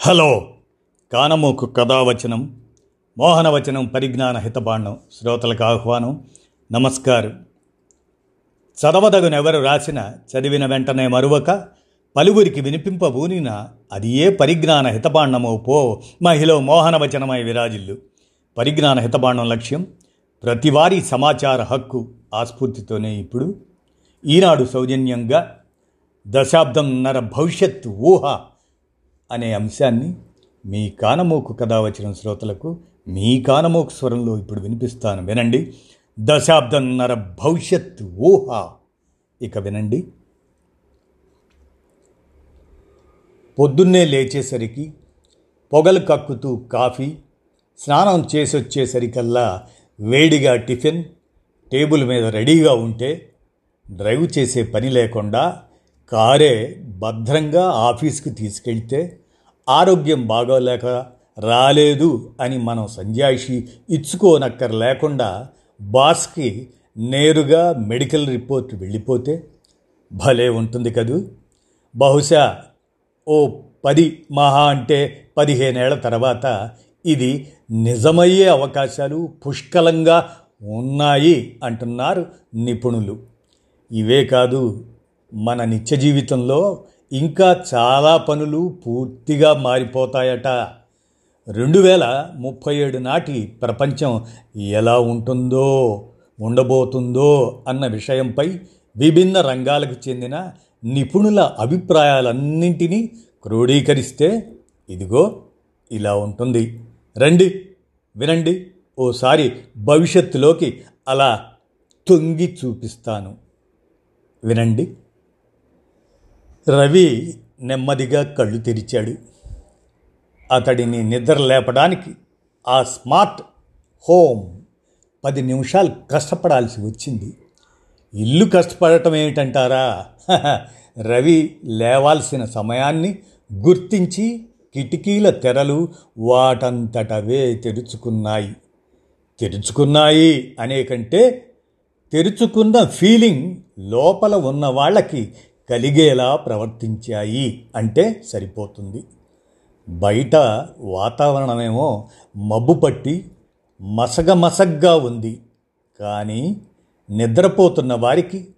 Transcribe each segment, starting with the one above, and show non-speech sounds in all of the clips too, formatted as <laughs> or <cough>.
Hello. కానమూకు కథావచనం మోహనవచనం పరిజ్ఞాన హితబాండం శ్రోతలకు ఆహ్వానం నమస్కారం. చదవదగునెవరు రాసిన చదివిన వెంటనే మరువక పలువురికి వినిపింపబూనిన అది ఏ పరిజ్ఞాన హితబాండమో పో మహిళ మోహనవచనమై విరాజిల్లు. పరిజ్ఞాన హితబాండం లక్ష్యం ప్రతివారీ సమాచార హక్కు ఆస్ఫూర్తితోనే ఇప్పుడు. ఈనాడు సౌజన్యంగా దశాబ్దంన్నర భవిష్యత్ ఊహ అనే అంశాన్ని మీ కానమోకు కథ వచ్చిన శ్రోతలకు మీ కానమోకు స్వరంలో ఇప్పుడు వినిపిస్తాను. వినండి. దశాబ్దంన్నర భవిష్యత్ ఊహ. ఇక వినండి. పొద్దున్నే లేచేసరికి పొగలు కక్కుతూ కాఫీ స్నానం చేసొచ్చేసరికల్లా వేడిగా టిఫిన్ టేబుల్ మీద రెడీగా ఉంటే డ్రైవ్ చేసే పని లేకుండా కారే భద్రంగా ఆఫీస్కి తీసుకెళ్తే ఆరోగ్యం బాగోలేక రాలేదు అని మనం సంజాయిషి ఇచ్చుకోనక్కర్ లేకుండా బాస్కి నేరుగా మెడికల్ రిపోర్ట్ వెళ్ళిపోతే భలే ఉంటుంది కదూ. బహుశా ఓ పది మహా అంటే పదిహేనేళ్ళ తర్వాత ఇది నిజమయ్యే అవకాశాలు పుష్కలంగా ఉన్నాయి అంటున్నారు నిపుణులు. ఇవే కాదు మన నిత్య జీవితంలో ఇంకా చాలా పనులు పూర్తిగా మారిపోతాయట. రెండు వేల ముప్పై ఏడు నాటి ప్రపంచం ఎలా ఉంటుందో ఉండబోతుందో అన్న విషయంపై విభిన్న రంగాలకు చెందిన నిపుణుల అభిప్రాయాలన్నింటినీ క్రోడీకరిస్తే ఇదిగో ఇలా ఉంటుంది. రండి వినండి ఓసారి భవిష్యత్తులోకి అలా తొంగి చూపిస్తాను. వినండి. రవి నెమ్మదిగా కళ్ళు తెరిచాడు. అతడిని నిద్ర లేపడానికి ఆ స్మార్ట్ హోమ్ పది నిమిషాలు కష్టపడాల్సి వచ్చింది. ఇల్లు కష్టపడటం ఏమిటంటారా? <laughs> రవి లేవాల్సిన సమయాన్ని గుర్తించి కిటికీల తెరలు వాటంతటవే తెరుచుకున్నాయి. తెరుచుకున్నాయి అనే కంటే తెరుచుకున్న ఫీలింగ్ లోపల ఉన్న వాళ్ళకి కలిగేలా ప్రవర్తించాయి అంటే సరిపోతుంది. బయట వాతావరణమేమో మబ్బు పట్టి మసగ మసగ్గా ఉంది. కానీ నిద్రపోతున్న వారికి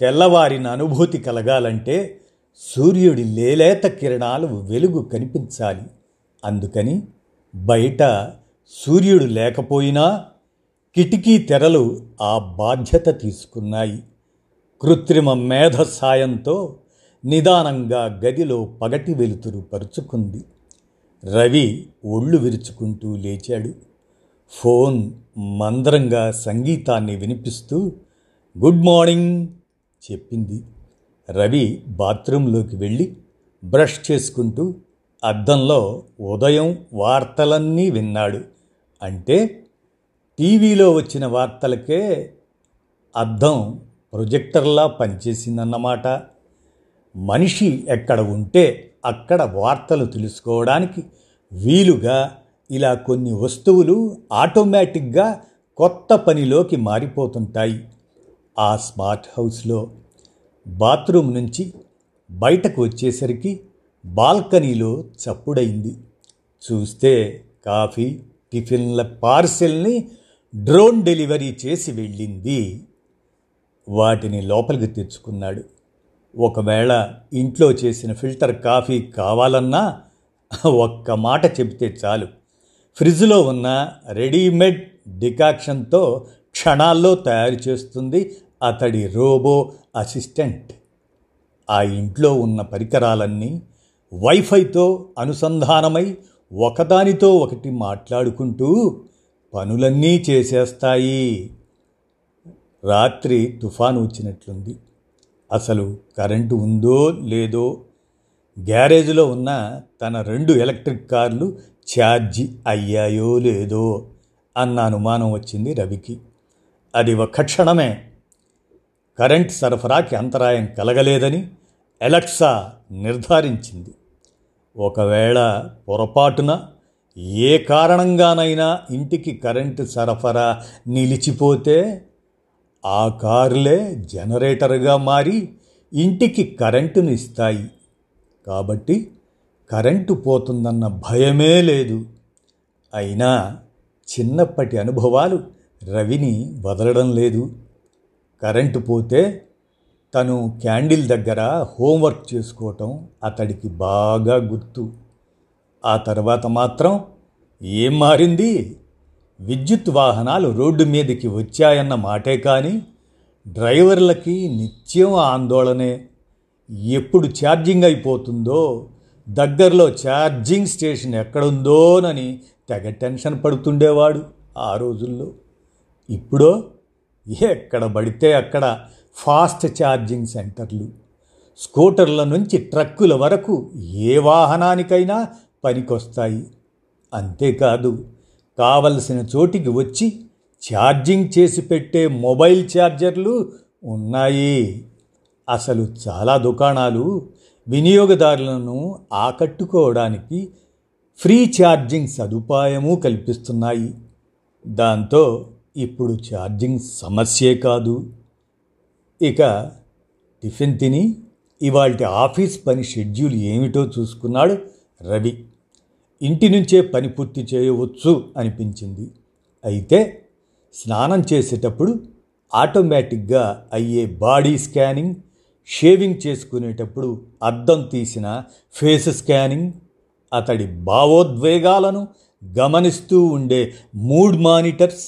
తెల్లవారిన అనుభూతి కలగాలంటే సూర్యుడి లేలేత కిరణాలు వెలుగు కనిపించాలి. అందుకని బయట సూర్యుడు లేకపోయినా కిటికీ తెరలు ఆ బాధ్యత తీసుకున్నాయి. కృత్రిమ మేధ సాయంతో నిదానంగా గదిలో పగటి వెలుతురు పరుచుకుంది. రవి ఒళ్ళు విరుచుకుంటూ లేచాడు. ఫోన్ మందరంగా సంగీతాన్ని వినిపిస్తూ గుడ్ మార్నింగ్ చెప్పింది. రవి బాత్రూంలోకి వెళ్ళి బ్రష్ చేసుకుంటూ అద్దంలో ఉదయం వార్తలన్నీ విన్నాడు. అంటే టీవీలో వచ్చిన వార్తలకే అద్దం ప్రొజెక్టర్లా పనిచేసిందన్నమాట. మనిషి ఎక్కడ ఉంటే అక్కడ వార్తలు తెలుసుకోవడానికి వీలుగా ఇలా కొన్ని వస్తువులు ఆటోమేటిక్గా కొత్త పనిలోకి మారిపోతుంటాయి. ఆ స్మార్ట్ హౌస్లో బాత్రూమ్ నుంచి బయటకు వచ్చేసరికి బాల్కనీలో చప్పుడైంది. చూస్తే కాఫీ టిఫిన్ల పార్సెల్ని డ్రోన్ డెలివరీ చేసి వెళ్ళింది. వాటిని లోపలికి తెచ్చుకున్నాడు. ఒకవేళ ఇంట్లో చేసిన ఫిల్టర్ కాఫీ కావాలన్నా ఒక్క మాట చెబితే చాలు. ఫ్రిడ్జ్లో ఉన్న రెడీమేడ్ డికాక్షన్తో క్షణాల్లో తయారు చేస్తుంది అతడి రోబో అసిస్టెంట్. ఆ ఇంట్లో ఉన్న పరికరాలన్నీ వైఫైతో అనుసంధానమై ఒకదానితో ఒకటి మాట్లాడుకుంటూ పనులన్నీ చేసేస్తాయి. రాత్రి తుఫాను వచ్చినట్లుంది. అసలు కరెంటు ఉందో లేదో గ్యారేజ్లో ఉన్న తన రెండు ఎలక్ట్రిక్ కార్లు ఛార్జి అయ్యాయో లేదో అన్న అనుమానం వచ్చింది రవికి. అది ఒక్క క్షణమే. కరెంట్ సరఫరాకి అంతరాయం కలగలేదని ఎలక్సా నిర్ధారించింది. ఒకవేళ పొరపాటున ఏ కారణంగానైనా ఇంటికి కరెంటు సరఫరా నిలిచిపోతే ఆ కార్లే జనరేటర్గా మారి ఇంటికి కరెంటును ఇస్తాయి కాబట్టి కరెంటు పోతుందన్న భయమే లేదు. అయినా చిన్నప్పటి అనుభవాలు రవిని వదలడం లేదు. కరెంటు పోతే తను క్యాండిల్ దగ్గర హోంవర్క్ చేసుకోవటం అతడికి బాగా గుర్తు. ఆ తర్వాత మాత్రం ఏం మారింది? విద్యుత్ వాహనాలు రోడ్డు మీదకి వచ్చాయన్న మాటే కానీ డ్రైవర్లకి నిత్యం ఆందోళనే. ఎప్పుడు ఛార్జింగ్ అయిపోతుందో దగ్గరలో ఛార్జింగ్ స్టేషన్ ఎక్కడుందోనని తెగ టెన్షన్ పడుతుండేవాడు ఆ రోజుల్లో. ఇప్పుడో ఎక్కడ పడితే అక్కడ ఫాస్ట్ ఛార్జింగ్ సెంటర్లు. స్కూటర్ల నుంచి ట్రక్కుల వరకు ఏ వాహనానికైనా పనికొస్తాయి. అంతేకాదు కావలసిన చోటికి వచ్చి ఛార్జింగ్ చేసి పెట్టే మొబైల్ ఛార్జర్లు ఉన్నాయి. అసలు చాలా దుకాణాలు వినియోగదారులను ఆకట్టుకోవడానికి ఫ్రీ ఛార్జింగ్ సదుపాయము కల్పిస్తున్నాయి. దాంతో ఇప్పుడు ఛార్జింగ్ సమస్యే కాదు. ఇక టిఫిన్ తిని ఇవాళ ఆఫీస్ పని షెడ్యూల్ ఏమిటో చూసుకున్నాడు రవి. ఇంటి నుంచే పని పూర్తి చేయవచ్చు అనిపించింది. అయితే స్నానం చేసేటప్పుడు ఆటోమేటిక్గా అయ్యే బాడీ స్కానింగ్ షేవింగ్ చేసుకునేటప్పుడు అద్దం తీసిన ఫేస్ స్కానింగ్ అతడి భావోద్వేగాలను గమనిస్తూ ఉండే మూడ్ మానిటర్స్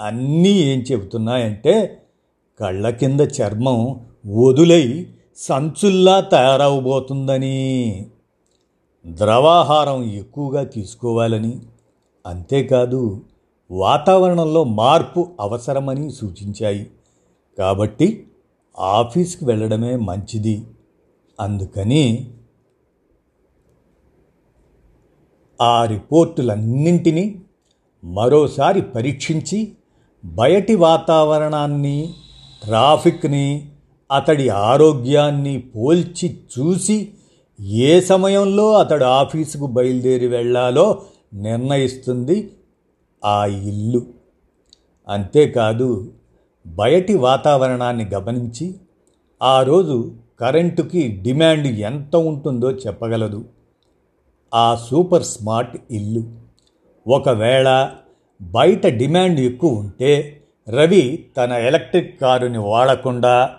అన్నీ ఏం చెబుతున్నాయంటే కళ్ళ కింద చర్మం వదులై సంచుల్లా తయారవబోతుందని. ద్రవాహారం ఎక్కువగా తీసుకోవాలని. అంతేకాదు వాతావరణంలో మార్పు అవసరమని సూచించాయి. కాబట్టి ఆఫీస్కి వెళ్ళడమే మంచిది. అందుకని ఆ రిపోర్టులన్నింటినీ మరోసారి పరీక్షించి బయటి వాతావరణాన్ని ట్రాఫిక్ని అతడి ఆరోగ్యాన్ని పోల్చి చూసి ఏ సమయంలో అతడు ఆఫీసుకు బయలుదేరి వెళ్ళాలో నిర్ణయిస్తుంది ఆ ఇల్లు. అంతేకాదు బయటి వాతావరణాన్ని గమనించి ఆ రోజు కరెంటుకి డిమాండ్ ఎంత ఉంటుందో చెప్పగలదు. ఆ సూపర్ స్మార్ట్ ఇల్లు. ఒకవేళ బయట డిమాండ్ ఎక్కువ ఉంటే రవి తన ఎలక్ట్రిక్ కారుని వాడకుండా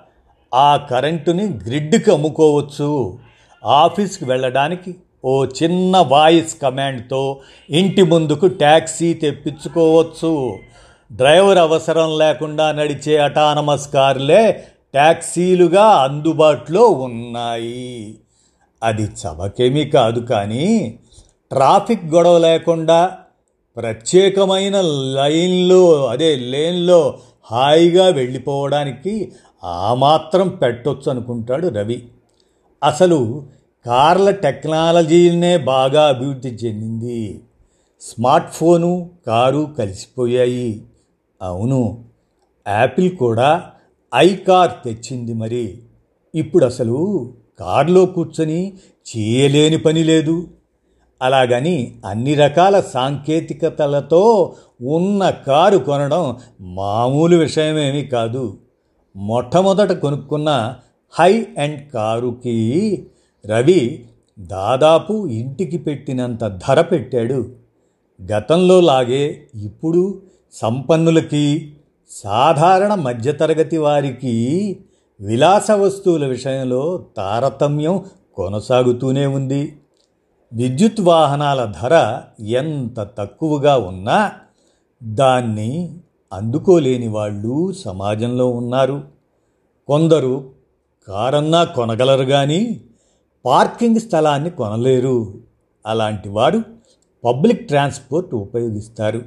ఆ కరెంటుని గ్రిడ్కి అమ్ముకోవచ్చు. ఆఫీస్కి వెళ్ళడానికి ఓ చిన్న వాయిస్ కమాండ్తో ఇంటి ముందుకు ట్యాక్సీ తెప్పించుకోవచ్చు. డ్రైవర్ అవసరం లేకుండా నడిచే అటానమస్ కార్లే ట్యాక్సీలుగా అందుబాటులో ఉన్నాయి. అది చవకేమీ కాదు కానీ ట్రాఫిక్ గొడవ లేకుండా ప్రత్యేకమైన లైన్లో అదే లేన్లో హాయిగా వెళ్ళిపోవడానికి ఆ మాత్రం పెట్టొచ్చు అనుకుంటాడు రవి. అసలు కార్ల టెక్నాలజీనే బాగా అభివృద్ధి చెందింది. స్మార్ట్ ఫోను కారు కలిసిపోయాయి. అవును యాపిల్ కూడా ఐ కార్ తెచ్చింది మరి. ఇప్పుడు అసలు కారులో కూర్చొని చేయలేని పని లేదు. అలాగని అన్ని రకాల సాంకేతికతలతో ఉన్న కారు కొనడం మామూలు విషయమేమీ కాదు. మొట్టమొదట కొనుక్కున్న హై అండ్ కారుకి రవి దాదాపు ఇంటికి పెట్టినంత ధర పెట్టాడు. గతంలో లాగే ఇప్పుడు సంపన్నులకి సాధారణ మధ్యతరగతి వారికి విలాస వస్తువుల విషయంలో తారతమ్యం కొనసాగుతూనే ఉంది. విద్యుత్ వాహనాల ధర ఎంత తక్కువగా ఉన్నా దాన్ని అందుకోలేని వాళ్ళు సమాజంలో ఉన్నారు. కొందరు కారన్నా కొనగలరు కానీ పార్కింగ్ స్థలాన్ని కొనలేరు. అలాంటి వారు పబ్లిక్ ట్రాన్స్పోర్ట్ ఉపయోగిస్తారు.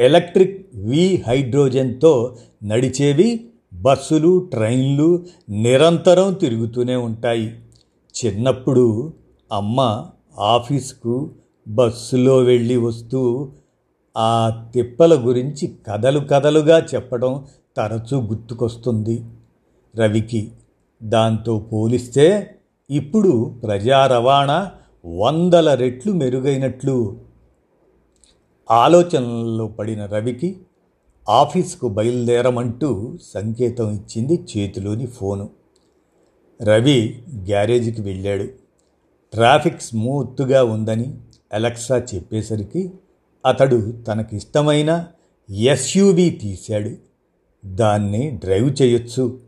ఎలక్ట్రిక్ వి హైడ్రోజన్తో నడిచేవి బస్సులు ట్రైన్లు నిరంతరం తిరుగుతూనే ఉంటాయి. చిన్నప్పుడు అమ్మ ఆఫీస్కు బస్సులో వెళ్ళి వస్తూ ఆ తిప్పల గురించి కథలు కథలుగా చెప్పడం తరచూ గుర్తుకొస్తుంది. రవికి దాంతో పోలిస్తే ఇప్పుడు ప్రజా రవాణా వందల రెట్లు మెరుగైనట్లు. ఆలోచనల్లో పడిన రవికి ఆఫీస్కు బయలుదేరమంటూ సంకేతం ఇచ్చింది చేతిలోని ఫోను. రవి గ్యారేజీకి వెళ్ళాడు. ట్రాఫిక్ స్మూత్గా ఉందని అలెక్సా చెప్పేసరికి అతడు తనకిష్టమైన ఎస్యూవి తీశాడు. దాన్ని డ్రైవ్ చేయొచ్చు.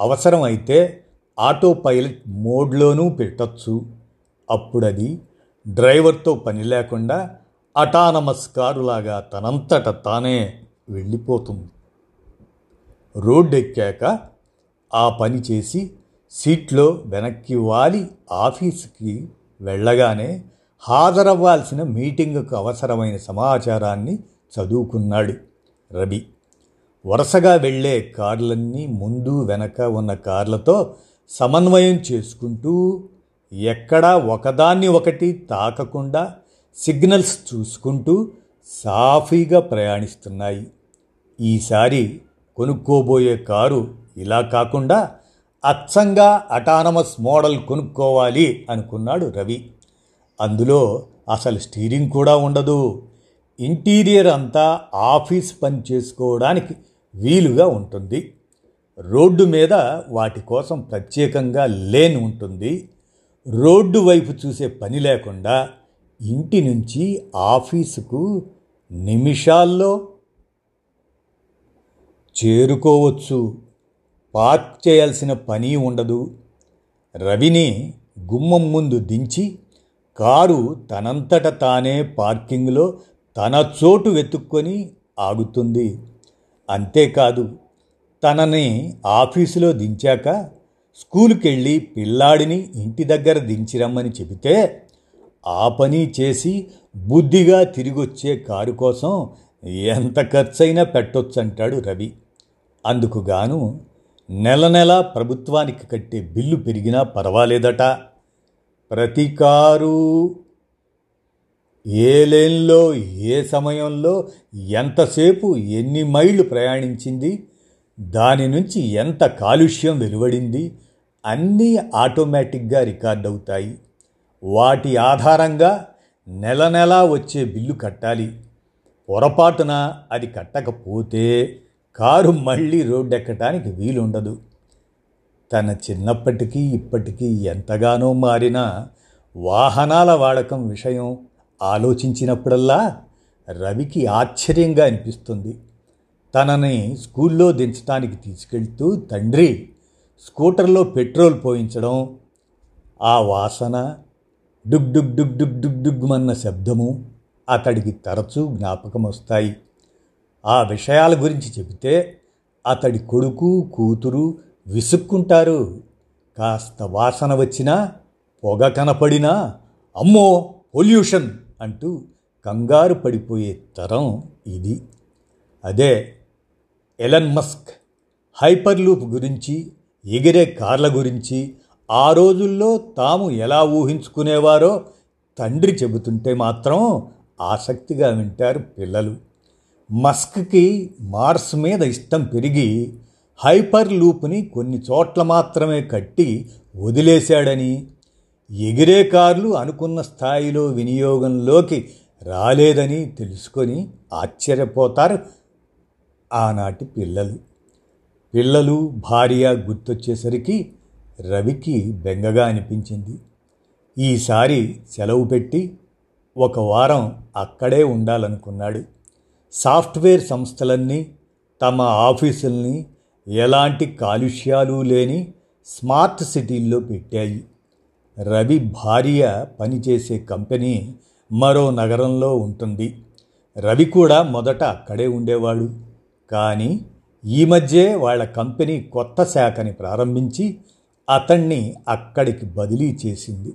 అవసరమైతే ఆటో పైలట్ మోడ్లోనూ పెట్టచ్చు. అప్పుడది డ్రైవర్తో పని లేకుండా అటానమస్ కారులాగా తనంతట తానే వెళ్ళిపోతుంది. రోడ్డెక్కాక ఆ పని చేసి సీట్లో వెనక్కి వాలి ఆఫీస్కి వెళ్ళగానే హాజరవ్వాల్సిన మీటింగుకు అవసరమైన సమాచారాన్ని చదువుకున్నాడు రవి. వరుసగా వెళ్ళే కార్లన్నీ ముందు వెనక ఉన్న కార్లతో సమన్వయం చేసుకుంటూ ఎక్కడా ఒకదాన్ని ఒకటి తాకకుండా సిగ్నల్స్ చూసుకుంటూ సాఫీగా ప్రయాణిస్తున్నాయి. ఈసారి కొనుక్కోబోయే కారు ఇలా కాకుండా అచ్చంగా అటానమస్ మోడల్ కొనుక్కోవాలి అనుకున్నాడు రవి. అందులో అసలు స్టీరింగ్ కూడా ఉండదు. ఇంటీరియర్ అంతా ఆఫీస్ పని చేసుకోవడానికి వీలుగా ఉంటుంది. రోడ్డు మీద వాటి కోసం ప్రత్యేకంగా లేన్ ఉంటుంది. రోడ్డు వైపు చూసే పని లేకుండా ఇంటి నుంచి ఆఫీసుకు నిమిషాల్లో చేరుకోవచ్చు. పార్క్ చేయాల్సిన పని ఉండదు. రవిని గుమ్మం ముందు దించి కారు తనంతట తానే పార్కింగ్లో తన చోటు వెతుక్కొని ఆగుతుంది. అంతేకాదు తనని ఆఫీసులో దించాక స్కూల్కెళ్ళి పిల్లాడిని ఇంటి దగ్గర దించిరమ్మని చెబితే ఆ పని చేసి బుద్ధిగా తిరిగొచ్చే కారు కోసం ఎంత ఖర్చైనా పెట్టొచ్చంటాడు రవి. అందుకు గాను నెల నెల ప్రభుత్వానికి కట్టే బిల్లు పెరిగినా పర్వాలేదట. ప్రతి కారు ఏ లేన్లో ఏ సమయంలో ఎంతసేపు ఎన్ని మైళ్ళు ప్రయాణించింది దాని నుంచి ఎంత కాలుష్యం వెలువడింది అన్నీ ఆటోమేటిక్గా రికార్డ్ అవుతాయి. వాటి ఆధారంగా నెల నెలా వచ్చే బిల్లు కట్టాలి. పొరపాటున అది కట్టకపోతే కారు మళ్ళీ రోడ్డు ఎక్కడానికి వీలుండదు. తన చిన్నప్పటికీ ఇప్పటికీ ఎంతగానో మారిన వాహనాల వాడకం విషయం ఆలోచించినప్పుడల్లా రవికి ఆశ్చర్యంగా అనిపిస్తుంది. తనని స్కూల్లో దించడానికి తీసుకెళ్తూ తండ్రి స్కూటర్లో పెట్రోల్ పోయించడం ఆ వాసన డుగ్ డుగ్ డుగ్ డుగ్ డుగ్ డుగ్మన్న శబ్దము అతడికి తరచూ జ్ఞాపకం వస్తాయి ఆ విషయాల గురించి చెబితే అతడి కొడుకు కూతురు విసుక్కుంటారు. కాస్త వాసన వచ్చినా పొగ కనపడినా అమ్మో పొల్యూషన్ అంటూ కంగారు పడిపోయే తరం ఇది. అదే ఎలన్ మస్క్ హైపర్ లూప్ గురించి ఎగిరే కార్ల గురించి ఆ రోజుల్లో తాము ఎలా ఊహించుకునేవారో తండ్రి చెబుతుంటే మాత్రం ఆసక్తిగా వింటారు పిల్లలు. మస్క్కి మార్స్ మీద ఇష్టం పెరిగి హైపర్ లూప్ని కొన్ని చోట్ల మాత్రమే కట్టి వదిలేశాడని ఎగిరే కార్లు అనుకున్న స్థాయిలో వినియోగంలోకి రాలేదని తెలుసుకొని ఆశ్చర్యపోతారు ఆనాటి పిల్లలు. పిల్లలు భార్య గుర్తొచ్చేసరికి రవికి బెంగగా అనిపించింది. ఈసారి సెలవు పెట్టి ఒక వారం అక్కడే ఉండాలనుకున్నాడు. సాఫ్ట్వేర్ సంస్థలన్నీ తమ ఆఫీసుల్ని ఎలాంటి కాలుష్యాలు లేని స్మార్ట్ సిటీల్లో పెట్టాయి. రవి భార్య పనిచేసే కంపెనీ మరో నగరంలో ఉంటుంది. రవి కూడా మొదట అక్కడే ఉండేవాడు. కానీ ఈ మధ్యే వాళ్ళ కంపెనీ కొత్త శాఖని ప్రారంభించి అతన్ని అక్కడికి బదిలీ చేసింది.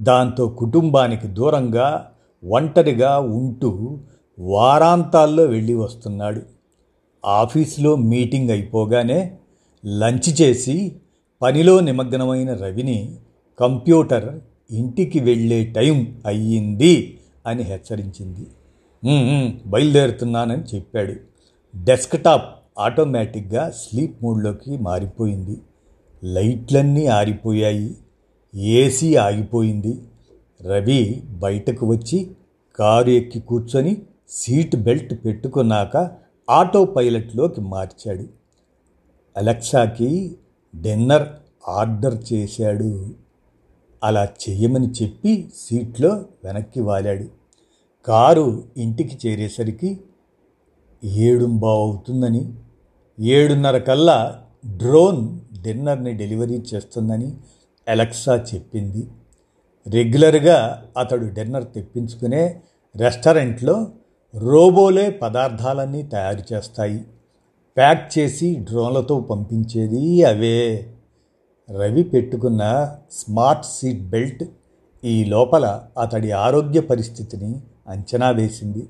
దాంతో కుటుంబానికి దూరంగా ఒంటరిగా ఉంటూ వారాంతాల్లో వెళ్ళి వస్తున్నాడు. ఆఫీసులో మీటింగ్ అయిపోగానే లంచ్ చేసి పనిలో నిమగ్నమైన రవిని కంప్యూటర్ ఇంటికి వెళ్ళే టైం అయ్యింది అని హెచ్చరించింది. బయలుదేరుతున్నానని చెప్పాడు. డెస్క్టాప్ ఆటోమేటిక్గా స్లీప్ మోడ్లోకి మారిపోయింది. లైట్లన్నీ ఆరిపోయాయి. ఏసీ ఆగిపోయింది. రవి బయటకు వచ్చి కారు ఎక్కి కూర్చొని సీట్ బెల్ట్ పెట్టుకున్నాక ఆటో పైలట్లోకి మార్చాడు. అలెక్సాకి డిన్నర్ ఆర్డర్ చేశాడు. అలా చేయమని చెప్పి సీట్లో వెనక్కి వాలాడు. కారు ఇంటికి చేరేసరికి ఏడుంబావు అవుతుందని ఏడున్నర కల్లా డ్రోన్ డిన్నర్ని డెలివరీ చేస్తుందని అలెక్సా చెప్పింది. రెగ్యులర్గా అతడు డిన్నర్ తెప్పించుకునే రెస్టారెంట్లో రోబోలే పదార్థాలన్నీ తయారు చేస్తాయి. ప్యాక్ చేసి డ్రోన్లతో పంపించేది అవే. రవి పెట్టుకున్న స్మార్ట్ సీట్ బెల్ట్ ఈ లోపల అతడి ఆరోగ్య పరిస్థితిని అంచనా వేసింది.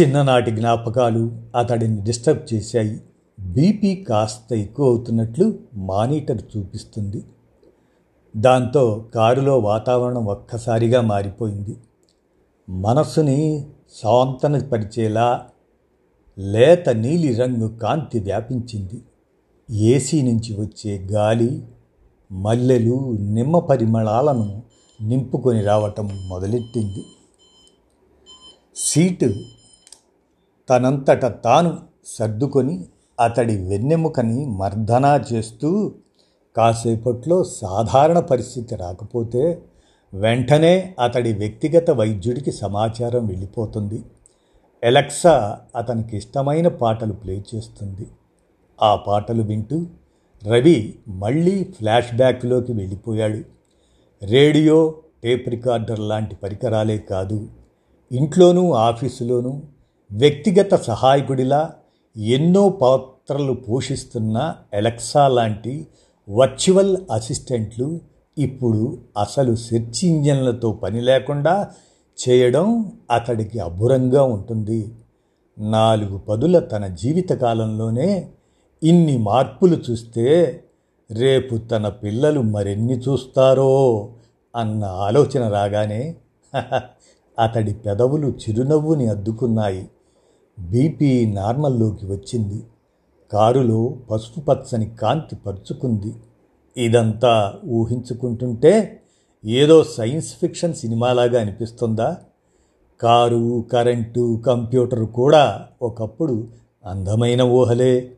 చిన్ననాటి జ్ఞాపకాలు అతడిని డిస్టర్బ్ చేశాయి. బీపీ కాస్త ఎక్కువ అవుతున్నట్లు మానిటర్ చూపిస్తుంది. దాంతో కారులో వాతావరణం ఒక్కసారిగా మారిపోయింది. మనస్సుని పరిచేలా లేత నీలి రంగు కాంతి వ్యాపించింది. ఏసీ నుంచి వచ్చే గాలి మల్లెలు నిమ్మ పరిమళాలను నింపుకొని రావటం మొదలెట్టింది. సీటు తనంతట తాను సర్దుకొని అతడి వెన్నెముకని మర్దనా చేస్తూ కాసేపట్లో సాధారణ పరిస్థితి రాకపోతే వెంటనే అతడి వ్యక్తిగత వైద్యుడికి సమాచారం వెళ్ళిపోతుంది. ఎలక్సా అతనికి ఇష్టమైన పాటలు ప్లే చేస్తుంది. ఆ పాటలు వింటూ రవి మళ్ళీ ఫ్లాష్ బ్యాక్లోకి వెళ్ళిపోయాడు. రేడియో టేప్ రికార్డర్ లాంటి పరికరాలే కాదు. ఇంట్లోనూ ఆఫీసులోనూ వ్యక్తిగత సహాయకుడిలా ఎన్నో పాత్రలు పోషిస్తున్న ఎలక్సా లాంటి వర్చువల్ అసిస్టెంట్లు ఇప్పుడు అసలు సెర్చ్ ఇంజన్లతో పని లేకుండా చేయడం అతడికి అభురంగా ఉంటుంది. నాలుగు పదుల తన జీవితకాలంలోనే ఇన్ని మార్పులు చూస్తే రేపు తన పిల్లలు మరెన్ని చూస్తారో అన్న ఆలోచన రాగానే <laughs> అతడి పెదవులు చిరునవ్వుని అద్దుకున్నాయి. బీపీ నార్మల్లోకి వచ్చింది. కారులో పసుపు పచ్చని కాంతి పరుచుకుంది. ఇదంతా ఊహించుకుంటుంటే ఏదో సైన్స్ ఫిక్షన్ సినిమాలాగా అనిపిస్తుందా? కారు కరెంటు కంప్యూటర్ కూడా ఒకప్పుడు అందమైన ఊహలే.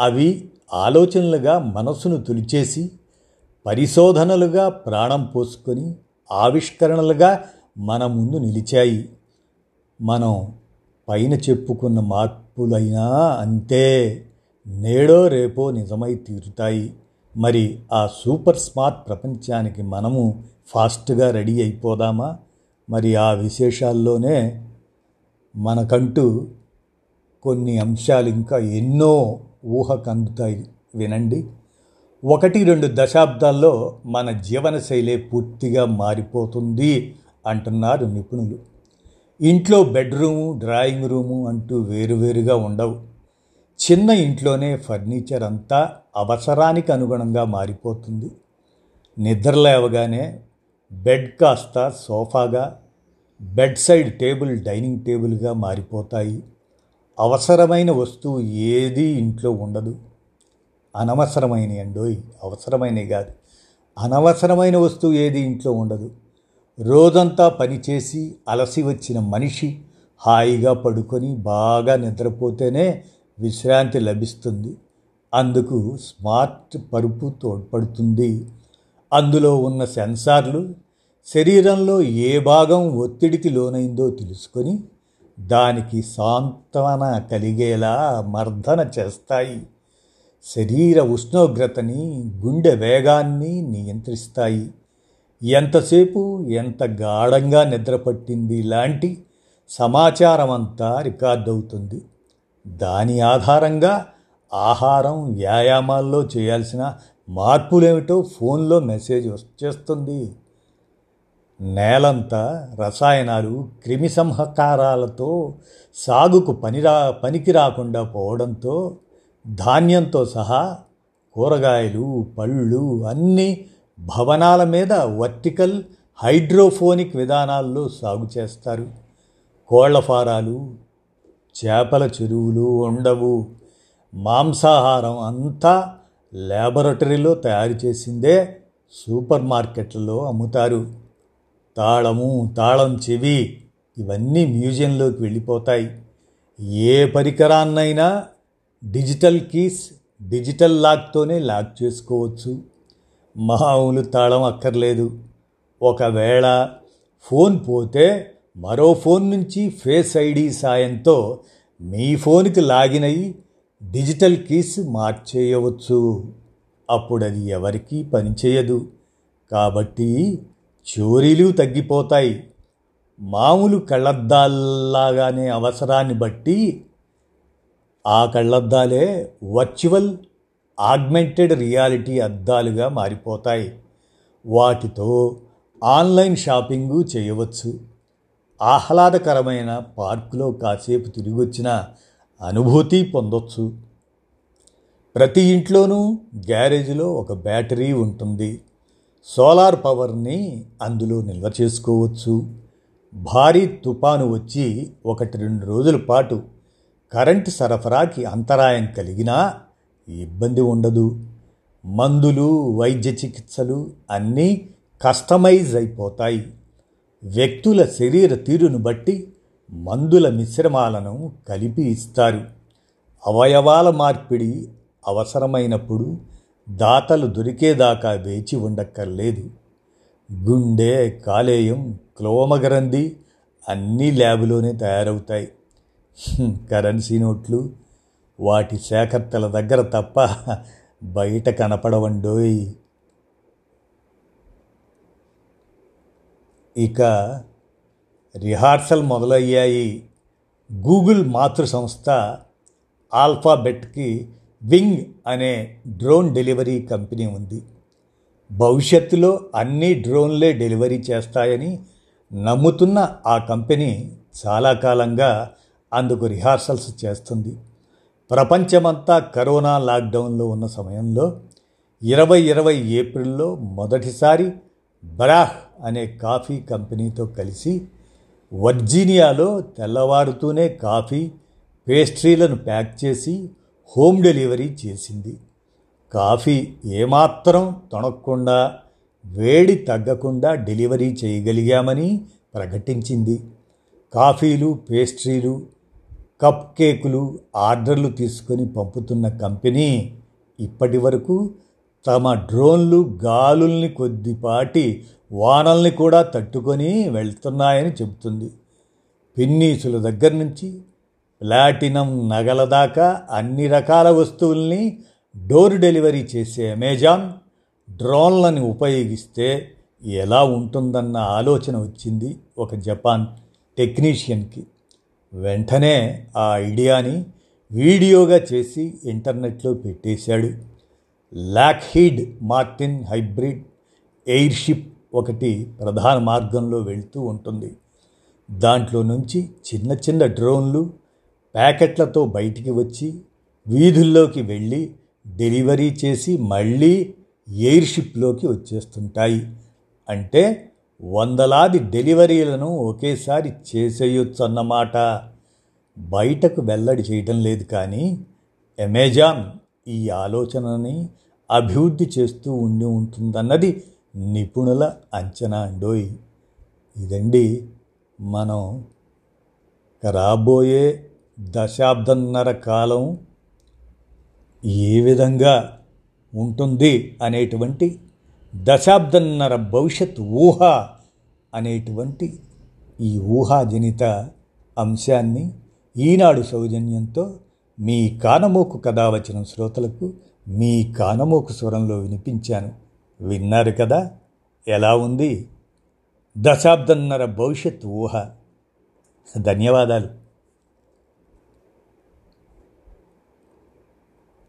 అవి ఆలోచనలుగా మనసును తులిచేసి పరిశోధనలుగా ప్రాణం పోసుకొని ఆవిష్కరణలుగా మన ముందు నిలిచాయి. మనం పైన చెప్పుకున్న మార్పులైనా అంతే నేడో రేపో నిజమై తీరుతాయి. మరి ఆ సూపర్ స్మార్ట్ ప్రపంచానికి మనము ఫాస్ట్గా రెడీ అయిపోదామా? మరి ఆ విశేషాల్లోనే మనకంటూ కొన్ని అంశాలు ఇంకా ఎన్నో ఊహకు అందుతాయి వినండి. ఒకటి రెండు దశాబ్దాల్లో మన జీవనశైలే పూర్తిగా మారిపోతుంది అంటున్నారు నిపుణులు. ఇంట్లో బెడ్రూము డ్రాయింగ్ రూము అంటూ వేరువేరుగా ఉండవు. చిన్న ఇంట్లోనే ఫర్నిచర్ అంతా అవసరానికి అనుగుణంగా మారిపోతుంది. నిద్రలేవగానే బెడ్ కాస్త సోఫాగా బెడ్ సైడ్ టేబుల్ డైనింగ్ టేబుల్గా మారిపోతాయి. అవసరమైన వస్తువు ఏది ఇంట్లో ఉండదు. అనవసరమైన అండోయ్ అవసరమైనవి కాదు. అనవసరమైన వస్తువు ఏది ఇంట్లో ఉండదు. రోజంతా పనిచేసి అలసి వచ్చిన మనిషి హాయిగా పడుకొని బాగా నిద్రపోతేనే విశ్రాంతి లభిస్తుంది. అందుకు స్మార్ట్ పరుపు తోడ్పడుతుంది. అందులో ఉన్న సెన్సార్లు శరీరంలో ఏ భాగం ఒత్తిడికి లోనైందో తెలుసుకొని దానికి సాంత్వన కలిగేలా మర్దన చేస్తాయి. శరీర ఉష్ణోగ్రతని గుండె వేగాన్ని నియంత్రిస్తాయి. ఎంతసేపు ఎంత గాఢంగా నిద్రపట్టింది లాంటి సమాచారం అంతా రికార్డ్ అవుతుంది దాని ఆధారంగా ఆహారం వ్యాయామాల్లో చేయాల్సిన మార్పులేమిటో ఫోన్లో మెసేజ్ వచ్చేస్తుంది. నేలంతా రసాయనాలు క్రిమిసంహకారాలతో సాగుకు పనిరా పనికి రాకుండా పోవడంతో ధాన్యంతో సహా కూరగాయలు పళ్ళు అన్నీ భవనాల మీద వర్టికల్ హైడ్రోఫోనిక్ విధానాల్లో సాగు చేస్తారు. కోళ్ళ ఫారాలు చేపల చెరువులు ఉండవు. మాంసాహారం అంతా ల్యాబొరేటరీలో తయారు చేసిందే సూపర్ మార్కెట్లలో అమ్ముతారు. తాళము తాళం చెవి ఇవన్నీ మ్యూజియంలోకి వెళ్ళిపోతాయి. ఏ పరికరాన్నైనా డిజిటల్ కీస్ డిజిటల్ లాక్తోనే లాక్ చేసుకోవచ్చు. మామూలు తాళం అక్కర్లేదు. ఒకవేళ ఫోన్ పోతే మరో ఫోన్ నుంచి ఫేస్ ఐడి సాయంతో మీ ఫోన్కి లాగిన్ అయ్యి డిజిటల్ కీస్ మార్చేయవచ్చు. అప్పుడు అది ఎవరికీ పనిచేయదు కాబట్టి చోరీలు తగ్గిపోతాయి. మామూలు కళ్ళద్దాల్లాగానే అవసరాన్ని బట్టి ఆ కళ్ళద్దాలే వర్చువల్ ఆగ్మెంటెడ్ రియాలిటీ అద్దాలుగా మారిపోతాయి. వాటితో ఆన్లైన్ షాపింగు చేయవచ్చు. ఆహ్లాదకరమైన పార్కులో కాసేపు తిరిగొచ్చిన అనుభూతి పొందొచ్చు. ప్రతి ఇంట్లోనూ గ్యారేజ్లో ఒక బ్యాటరీ ఉంటుంది. సోలార్ పవర్ని అందులో నిల్వ చేసుకోవచ్చు. భారీ తుపాను వచ్చి ఒకటి రెండు రోజుల పాటు కరెంటు సరఫరాకి అంతరాయం కలిగినా ఇబ్బంది ఉండదు. మందులు వైద్య చికిత్సలు అన్నీ కస్టమైజ్ అయిపోతాయి. వ్యక్తుల శరీర తీరును బట్టి మందుల మిశ్రమాలను కలిపి ఇస్తారు. అవయవాల మార్పిడి అవసరమైనప్పుడు దాతలు దొరికేదాకా వేచి ఉండక్కర్లేదు. గుండె కాలేయం క్లోమగ్రంథి అన్నీ ల్యాబులోనే తయారవుతాయి. కరెన్సీ నోట్లు వాటి సేకర్తల దగ్గర తప్ప బయట కనపడవండోయ్. ఇక రిహార్సల్ మొదలయ్యాయి. గూగుల్ మాతృ సంస్థ ఆల్ఫాబెట్కి వింగ్ అనే డ్రోన్ డెలివరీ కంపెనీ ఉంది. భవిష్యత్తులో అన్ని డ్రోన్లే డెలివరీ చేస్తాయని నమ్ముతున్న ఆ కంపెనీ చాలా కాలంగా అందుకు రిహార్సల్స్ చేస్తుంది. ప్రపంచమంతా కరోనా లాక్డౌన్లో ఉన్న సమయంలో ఇరవై ఇరవై ఏప్రిల్లో మొదటిసారి బ్రాహ్ అనే కాఫీ కంపెనీతో కలిసి వర్జీనియాలో తెల్లవారుతూనే కాఫీ పేస్ట్రీలను ప్యాక్ చేసి హోమ్ డెలివరీ చేసింది. కాఫీ ఏమాత్రం తొణక్కుండా వేడి తగ్గకుండా డెలివరీ చేయగలిగామని ప్రకటించింది. కాఫీలు పేస్ట్రీలు కప్ కేకులు ఆర్డర్లు తీసుకొని పంపుతున్న కంపెనీ ఇప్పటి వరకు తమ డ్రోన్లు గాలుల్ని కొద్దిపాటి వానల్ని కూడా తట్టుకొని వెళ్తున్నాయని చెబుతుంది. పిన్నీసుల దగ్గర నుంచి ప్లాటినం నగల దాకా అన్ని రకాల వస్తువుల్ని డోర్ డెలివరీ చేసే అమెజాన్ డ్రోన్లను ఉపయోగిస్తే ఎలా ఉంటుందన్న ఆలోచన వచ్చింది ఒక జపాన్ టెక్నీషియన్కి. వెంటనే ఆ ఐడియాని వీడియోగా చేసి ఇంటర్నెట్లో పెట్టేశాడు. లాక్హీడ్ మార్టిన్ హైబ్రిడ్ ఎయిర్షిప్ ఒకటి ప్రధాన మార్గంలో వెళ్తూ ఉంటుంది. దాంట్లో నుంచి చిన్న చిన్న డ్రోన్లు ప్యాకెట్లతో బయటికి వచ్చి వీధుల్లోకి వెళ్ళి డెలివరీ చేసి మళ్ళీ ఎయిర్షిప్లోకి వచ్చేస్తుంటాయి. అంటే వందలాది డెలివరీలను ఒకేసారి చేసేయొచ్చన్నమాట. బయటకు వెల్లడి చేయటం లేదు కానీ అమెజాన్ ఈ ఆలోచనని అభివృద్ధి చేస్తూ ఉండి ఉంటుందన్నది నిపుణుల అంచనా అండోయ్. ఇదండి మనం రాబోయే దశాబ్దన్నర కాలం ఏ విధంగా ఉంటుంది అనేటువంటి దశాబ్దన్నర భవిష్యత్ ఊహ అనేటువంటి ఈ ఊహాజనిత అంశాన్ని ఈనాడు సౌజన్యంతో మీ కానమోకు కథ వచ్చిన శ్రోతలకు మీ కానమోకు స్వరంలో వినిపించాను. విన్నారు కదా ఎలా ఉంది? దశాబ్దన్నర భవిష్యత్ ఊహ. ధన్యవాదాలు.